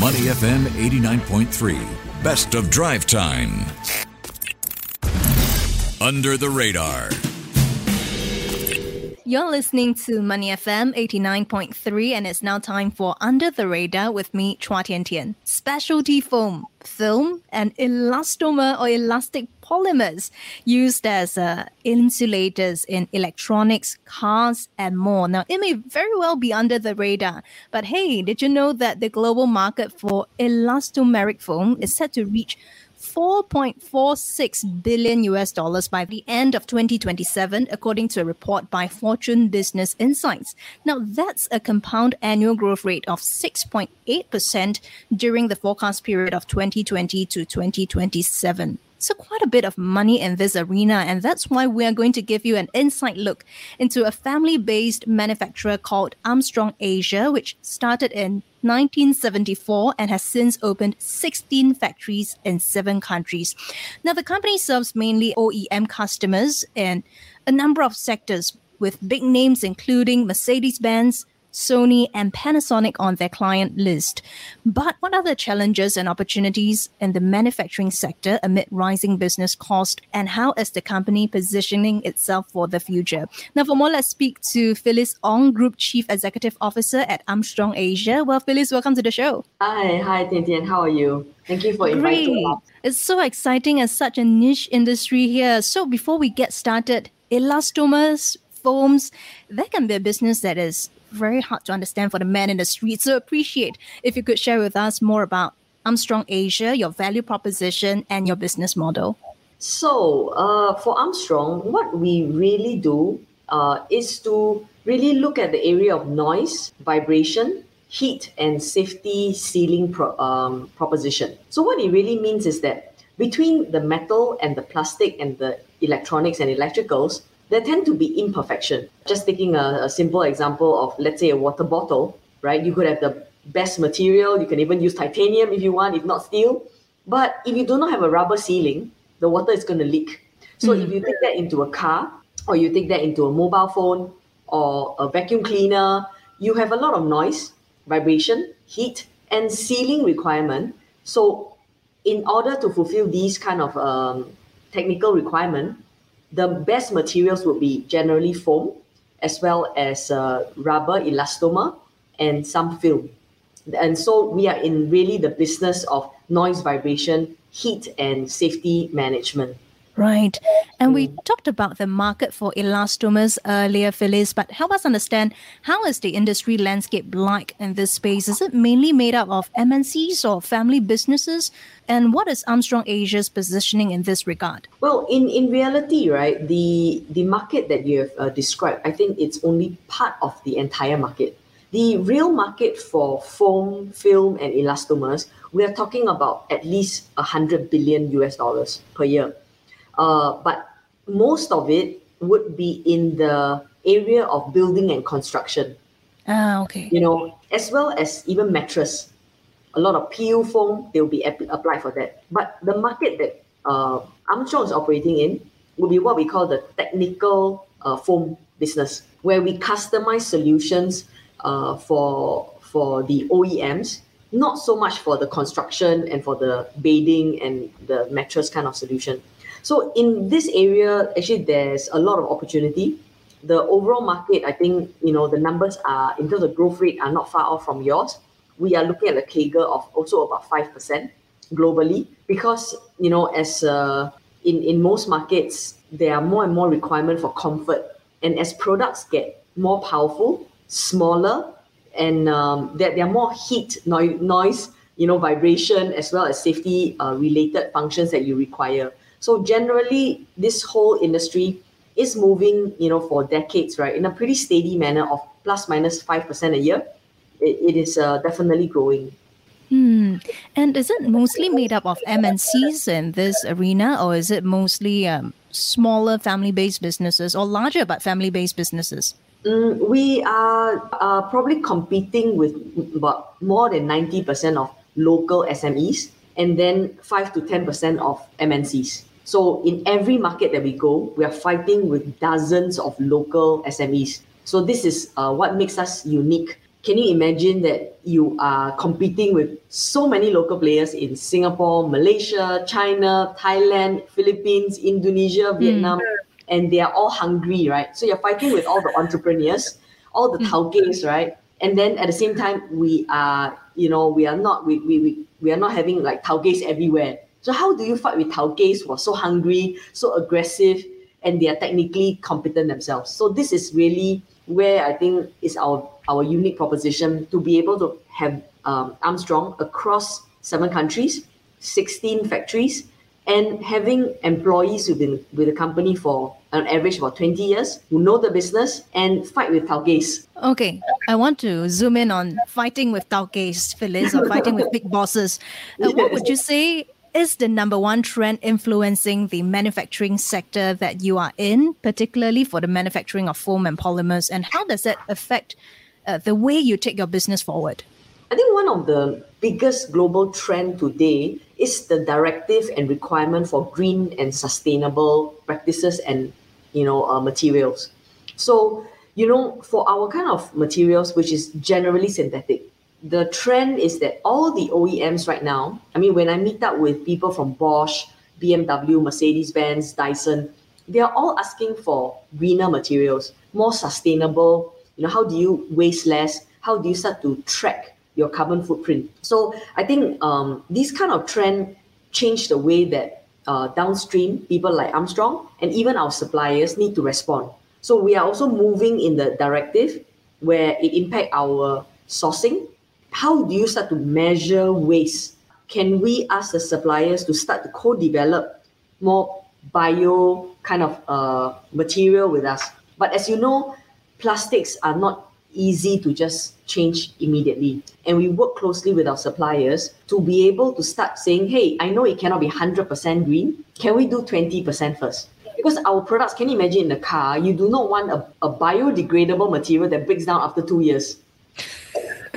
Money FM 89.3. Best of drive time. Under the radar. You're listening to Money FM 89.3, and it's now time for Under the Radar with me, Chua Tian Tian. Specialty foam, film, and elastomer or elastic polymers used as uh, insulators in electronics, cars, and more. Now, it may very well be under the radar, but hey, did you know that the global market for elastomeric foam is set to reach 4.46 billion US dollars by the end of 2027, according to a report by Fortune Business Insights. Now, that's a compound annual growth rate of 6.8% during the forecast period of 2020 to 2027. So, quite a bit of money in this arena, and that's why we are going to give you an inside look into a family based manufacturer called Armstrong Asia, which started in 1974 and has since opened 16 factories in seven countries. Now, the company serves mainly OEM customers in a number of sectors with big names including Mercedes Benz, Sony, and Panasonic on their client list. But what are the challenges and opportunities in the manufacturing sector amid rising business cost, and how is the company positioning itself for the future? Now, for more, let's speak to Phyllis Ong, Group Chief Executive Officer at Armstrong Asia. Well, Phyllis, welcome to the show. Hi, hi, Tian Tian. How are you? Thank you for inviting us. It's so exciting as such a niche industry here. So, before we get started, elastomers, foams, that can be a business that is very hard to understand for the man in the street. So appreciate if you could share with us more about Armstrong Asia, your value proposition, and your business model. So, uh, for Armstrong, what we really do uh, is to really look at the area of noise, vibration, heat, and safety sealing pro- um, proposition. So, what it really means is that between the metal and the plastic and the electronics and electricals, there tend to be imperfection. Just taking a, a simple example of, let's say, a water bottle, right? You could have the best material. You can even use titanium if you want, if not steel. But if you do not have a rubber sealing, the water is going to leak. So mm-hmm. if you take that into a car, or you take that into a mobile phone, or a vacuum cleaner, you have a lot of noise, vibration, heat, and sealing requirement. So in order to fulfill these kind of um, technical requirement, the best materials would be generally foam, as well as uh, rubber elastomer and some film. And so we are in really the business of noise, vibration, heat, and safety management. Right. And we talked about the market for elastomers earlier, Phyllis, but help us understand how is the industry landscape like in this space? Is it mainly made up of MNCs or family businesses? And what is Armstrong Asia's positioning in this regard? Well, in, in reality, right, the, the market that you have uh, described, I think it's only part of the entire market. The real market for foam, film, and elastomers, we are talking about at least 100 billion US dollars per year. Uh, but most of it would be in the area of building and construction. Ah, okay. You know, as well as even mattress. A lot of PU foam, they'll be ap- applied for that. But the market that uh, Armstrong is operating in will be what we call the technical uh, foam business, where we customize solutions uh, for for the OEMs, not so much for the construction and for the bedding and the mattress kind of solution. So in this area, actually, there's a lot of opportunity. The overall market, I think, you know, the numbers are in terms of growth rate are not far off from yours. We are looking at a CAGR of also about five percent globally because you know, as uh, in in most markets, there are more and more requirement for comfort, and as products get more powerful, smaller, and um, there, there are more heat, no- noise, you know, vibration, as well as safety uh, related functions that you require. So generally, this whole industry is moving, you know, for decades, right, in a pretty steady manner of plus minus five percent a year. it, it is uh, definitely growing. Hmm. And is it mostly made up of MNCs in this arena, or is it mostly um, smaller family-based businesses, or larger but family-based businesses? Mm, we are uh, probably competing with about more than ninety percent of local SMEs, and then five to ten percent of MNCs. So in every market that we go, we are fighting with dozens of local SMEs. So this is uh, what makes us unique can you imagine that you are competing with so many local players in Singapore, Malaysia, China, Thailand, Philippines, Indonesia, Vietnam, mm. and they are all hungry, right? So you're fighting with all the entrepreneurs, all the mm. tauges, right? And then at the same time, we are, you know, we are not we we, we, we are not having like tauges everywhere. So how do you fight with tauges who are so hungry, so aggressive, and they are technically competent themselves? So this is really where I think is our our unique proposition to be able to have um, Armstrong across seven countries, 16 factories, and having employees who've been with the company for an average about 20 years, who know the business and fight with tauges. Okay, I want to zoom in on fighting with tauges, Phyllis, or fighting with big bosses. Uh, what would you say is the number one trend influencing the manufacturing sector that you are in, particularly for the manufacturing of foam and polymers? And how does that affect uh, the way you take your business forward? I think one of the biggest global trend today is the directive and requirement for green and sustainable practices and you know uh, materials. So you know for our kind of materials, which is generally synthetic, the trend is that all the OEMs right now, I mean, when I meet up with people from Bosch, BMW, Mercedes Benz, Dyson, they are all asking for greener materials, more sustainable. You know, how do you waste less? How do you start to track your carbon footprint? So I think um, this kind of trend changed the way that uh, downstream people like Armstrong and even our suppliers need to respond. So we are also moving in the directive where it impact our sourcing how do you start to measure waste? Can we ask the suppliers to start to co-develop more bio kind of uh, material with us? But as you know, plastics are not easy to just change immediately. And we work closely with our suppliers to be able to start saying, hey, I know it cannot be 100% green. Can we do 20% first? Because our products, can you imagine in the car, you do not want a, a biodegradable material that breaks down after two years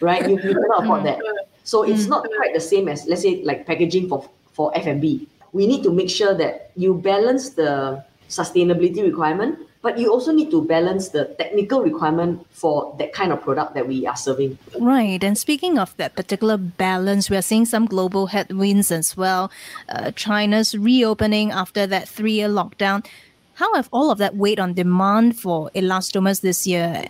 right? You, you cannot afford that. So it's mm. not quite the same as let's say like packaging for for F&B. We need to make sure that you balance the sustainability requirement, but you also need to balance the technical requirement for that kind of product that we are serving. Right. And speaking of that particular balance, we are seeing some global headwinds as well. Uh, China's reopening after that three year lockdown. How have all of that weighed on demand for elastomers this year?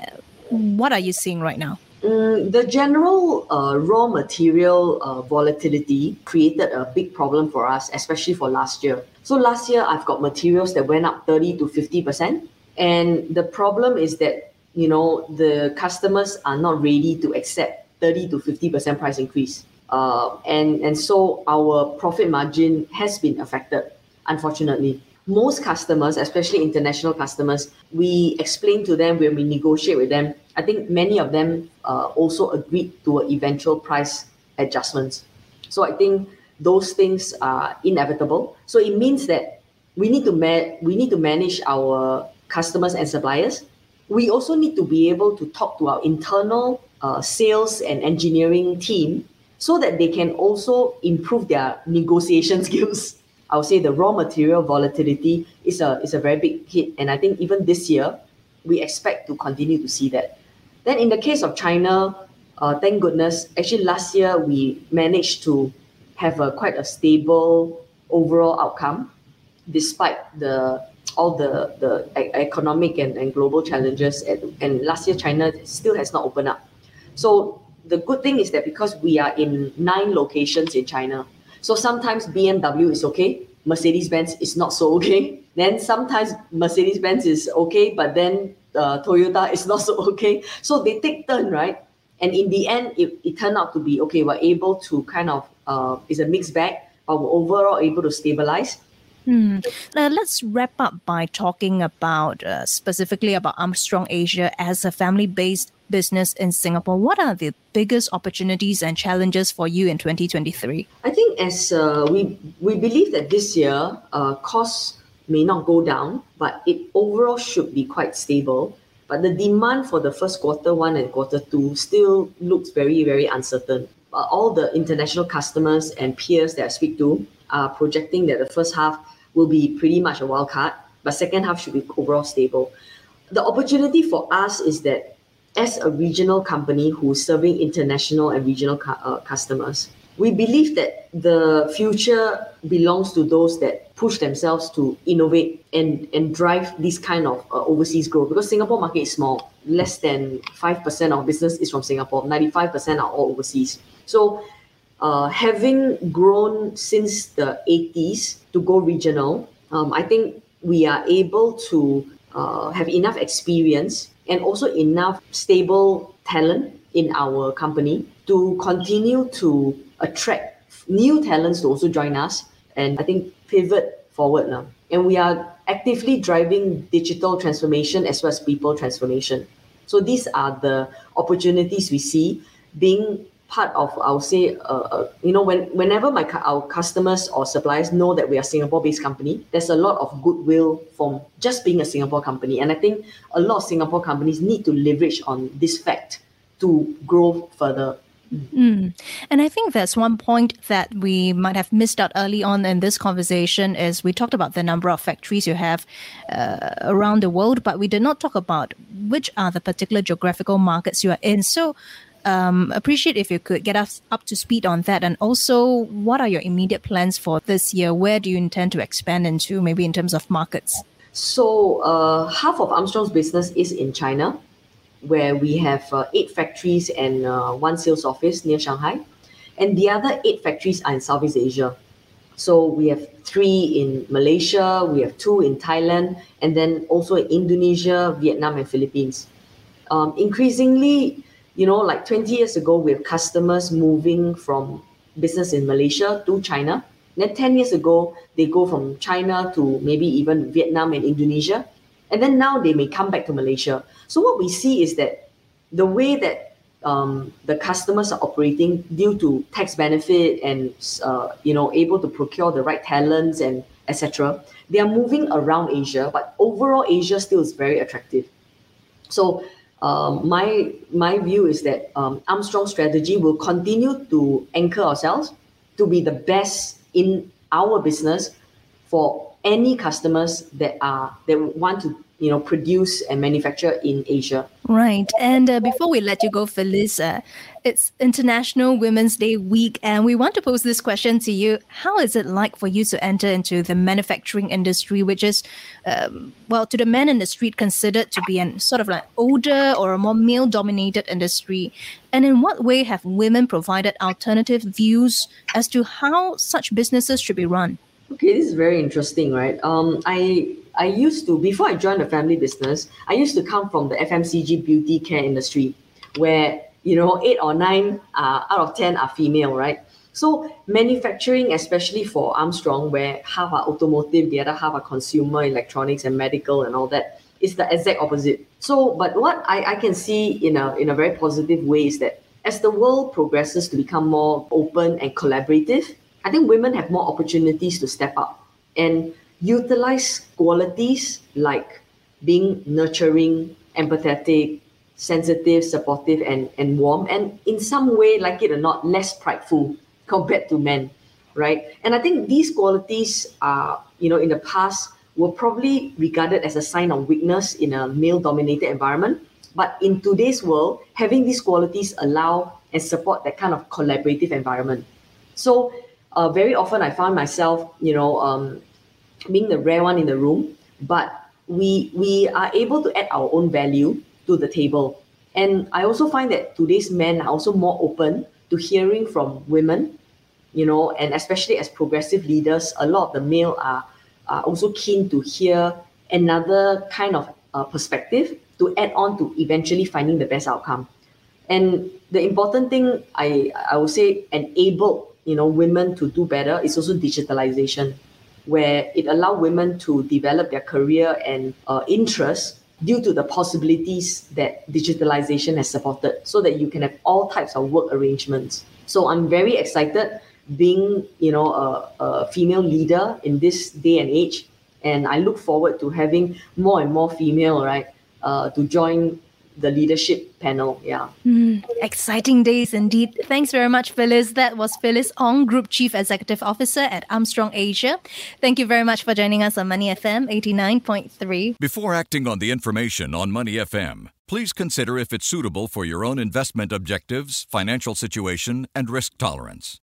What are you seeing right now? Mm, the general uh, raw material uh, volatility created a big problem for us, especially for last year. So last year, I've got materials that went up 30 to 50%. And the problem is that, you know, the customers are not ready to accept 30 to 50% price increase. Uh, and, and so our profit margin has been affected, unfortunately most customers, especially international customers, we explain to them when we negotiate with them. I think many of them uh, also agreed to eventual price adjustments. So I think those things are inevitable. So it means that we need to ma- we need to manage our customers and suppliers. We also need to be able to talk to our internal uh, sales and engineering team so that they can also improve their negotiation skills I would say the raw material volatility is a is a very big hit, and I think even this year we expect to continue to see that. Then in the case of China, uh, thank goodness, actually last year we managed to have a quite a stable overall outcome, despite the all the the economic and, and global challenges. And, and last year China still has not opened up. So the good thing is that because we are in nine locations in China, so sometimes BMW is okay, Mercedes Benz is not so okay. Then sometimes Mercedes Benz is okay, but then uh, Toyota is not so okay. So they take turn, right? And in the end, it, it turned out to be okay. We're able to kind of uh, it's a mixed bag, but we're overall able to stabilize. Hmm. Now let's wrap up by talking about uh, specifically about Armstrong Asia as a family-based business in Singapore, what are the biggest opportunities and challenges for you in 2023? I think as uh, we we believe that this year uh, costs may not go down, but it overall should be quite stable. But the demand for the first quarter one and quarter two still looks very very uncertain. Uh, all the international customers and peers that I speak to are projecting that the first half will be pretty much a wild card, but second half should be overall stable. The opportunity for us is that as a regional company who's serving international and regional cu- uh, customers, we believe that the future belongs to those that push themselves to innovate and, and drive this kind of uh, overseas growth because Singapore market is small. Less than 5% of business is from Singapore. 95% are all overseas. So uh, having grown since the 80s to go regional, um, I think we are able to uh, have enough experience and also enough stable talent in our company to continue to attract new talents to also join us and I think pivot forward now. And we are actively driving digital transformation as well as people transformation. So these are the opportunities we see being part of I would say uh, uh, you know when whenever my our customers or suppliers know that we are Singapore based company there's a lot of goodwill from just being a Singapore company and I think a lot of Singapore companies need to leverage on this fact to grow further Mm. And I think that's one point that we might have missed out early on in this conversation is we talked about the number of factories you have uh, around the world, but we did not talk about which are the particular geographical markets you are in. So um, appreciate if you could get us up to speed on that. And also, what are your immediate plans for this year? Where do you intend to expand into, maybe in terms of markets? So, uh, half of Armstrong's business is in China where we have uh, eight factories and uh, one sales office near Shanghai. And the other eight factories are in Southeast Asia. So we have three in Malaysia, we have two in Thailand, and then also in Indonesia, Vietnam, and Philippines. Um, increasingly, you know, like 20 years ago, we have customers moving from business in Malaysia to China. Then 10 years ago, they go from China to maybe even Vietnam and Indonesia. And then now they may come back to Malaysia. So what we see is that the way that um, the customers are operating due to tax benefit and uh, you know able to procure the right talents and etc. They are moving around Asia, but overall Asia still is very attractive. So um, my my view is that um, Armstrong strategy will continue to anchor ourselves to be the best in our business for any customers that are that want to you know produce and manufacture in Asia. Right. And uh, before we let you go, Phyllis, uh, it's International Women's Day week, and we want to pose this question to you: How is it like for you to enter into the manufacturing industry, which is, um, well, to the men in the street, considered to be an sort of like older or a more male-dominated industry? And in what way have women provided alternative views as to how such businesses should be run? Okay, this is very interesting, right? Um, I I used to before I joined the family business, I used to come from the FMCG beauty care industry, where you know eight or nine uh, out of ten are female, right? So manufacturing, especially for Armstrong, where half are automotive, the other half are consumer electronics and medical and all that, is the exact opposite. So, but what I, I can see in a in a very positive way is that as the world progresses to become more open and collaborative, I think women have more opportunities to step up and utilize qualities like being nurturing, empathetic, sensitive, supportive, and, and warm, and in some way, like it or not, less prideful compared to men, right? And I think these qualities are, you know, in the past were probably regarded as a sign of weakness in a male dominated environment. But in today's world, having these qualities allow and support that kind of collaborative environment. So uh, very often I found myself, you know, um, being the rare one in the room, but we we are able to add our own value to the table. And I also find that today's men are also more open to hearing from women, you know, and especially as progressive leaders, a lot of the male are, are also keen to hear another kind of uh, perspective to add on to eventually finding the best outcome. And the important thing I I would say enable you know women to do better is also digitalization where it allow women to develop their career and uh, interest due to the possibilities that digitalization has supported so that you can have all types of work arrangements. So i'm very excited being you know a, a female leader in this day and age and i look forward to having more and more female right uh, to join the leadership panel. Yeah. Mm, exciting days indeed. Thanks very much, Phyllis. That was Phyllis Ong, Group Chief Executive Officer at Armstrong Asia. Thank you very much for joining us on Money FM 89.3. Before acting on the information on Money FM, Please consider if it's suitable for your own investment objectives, financial situation, and risk tolerance.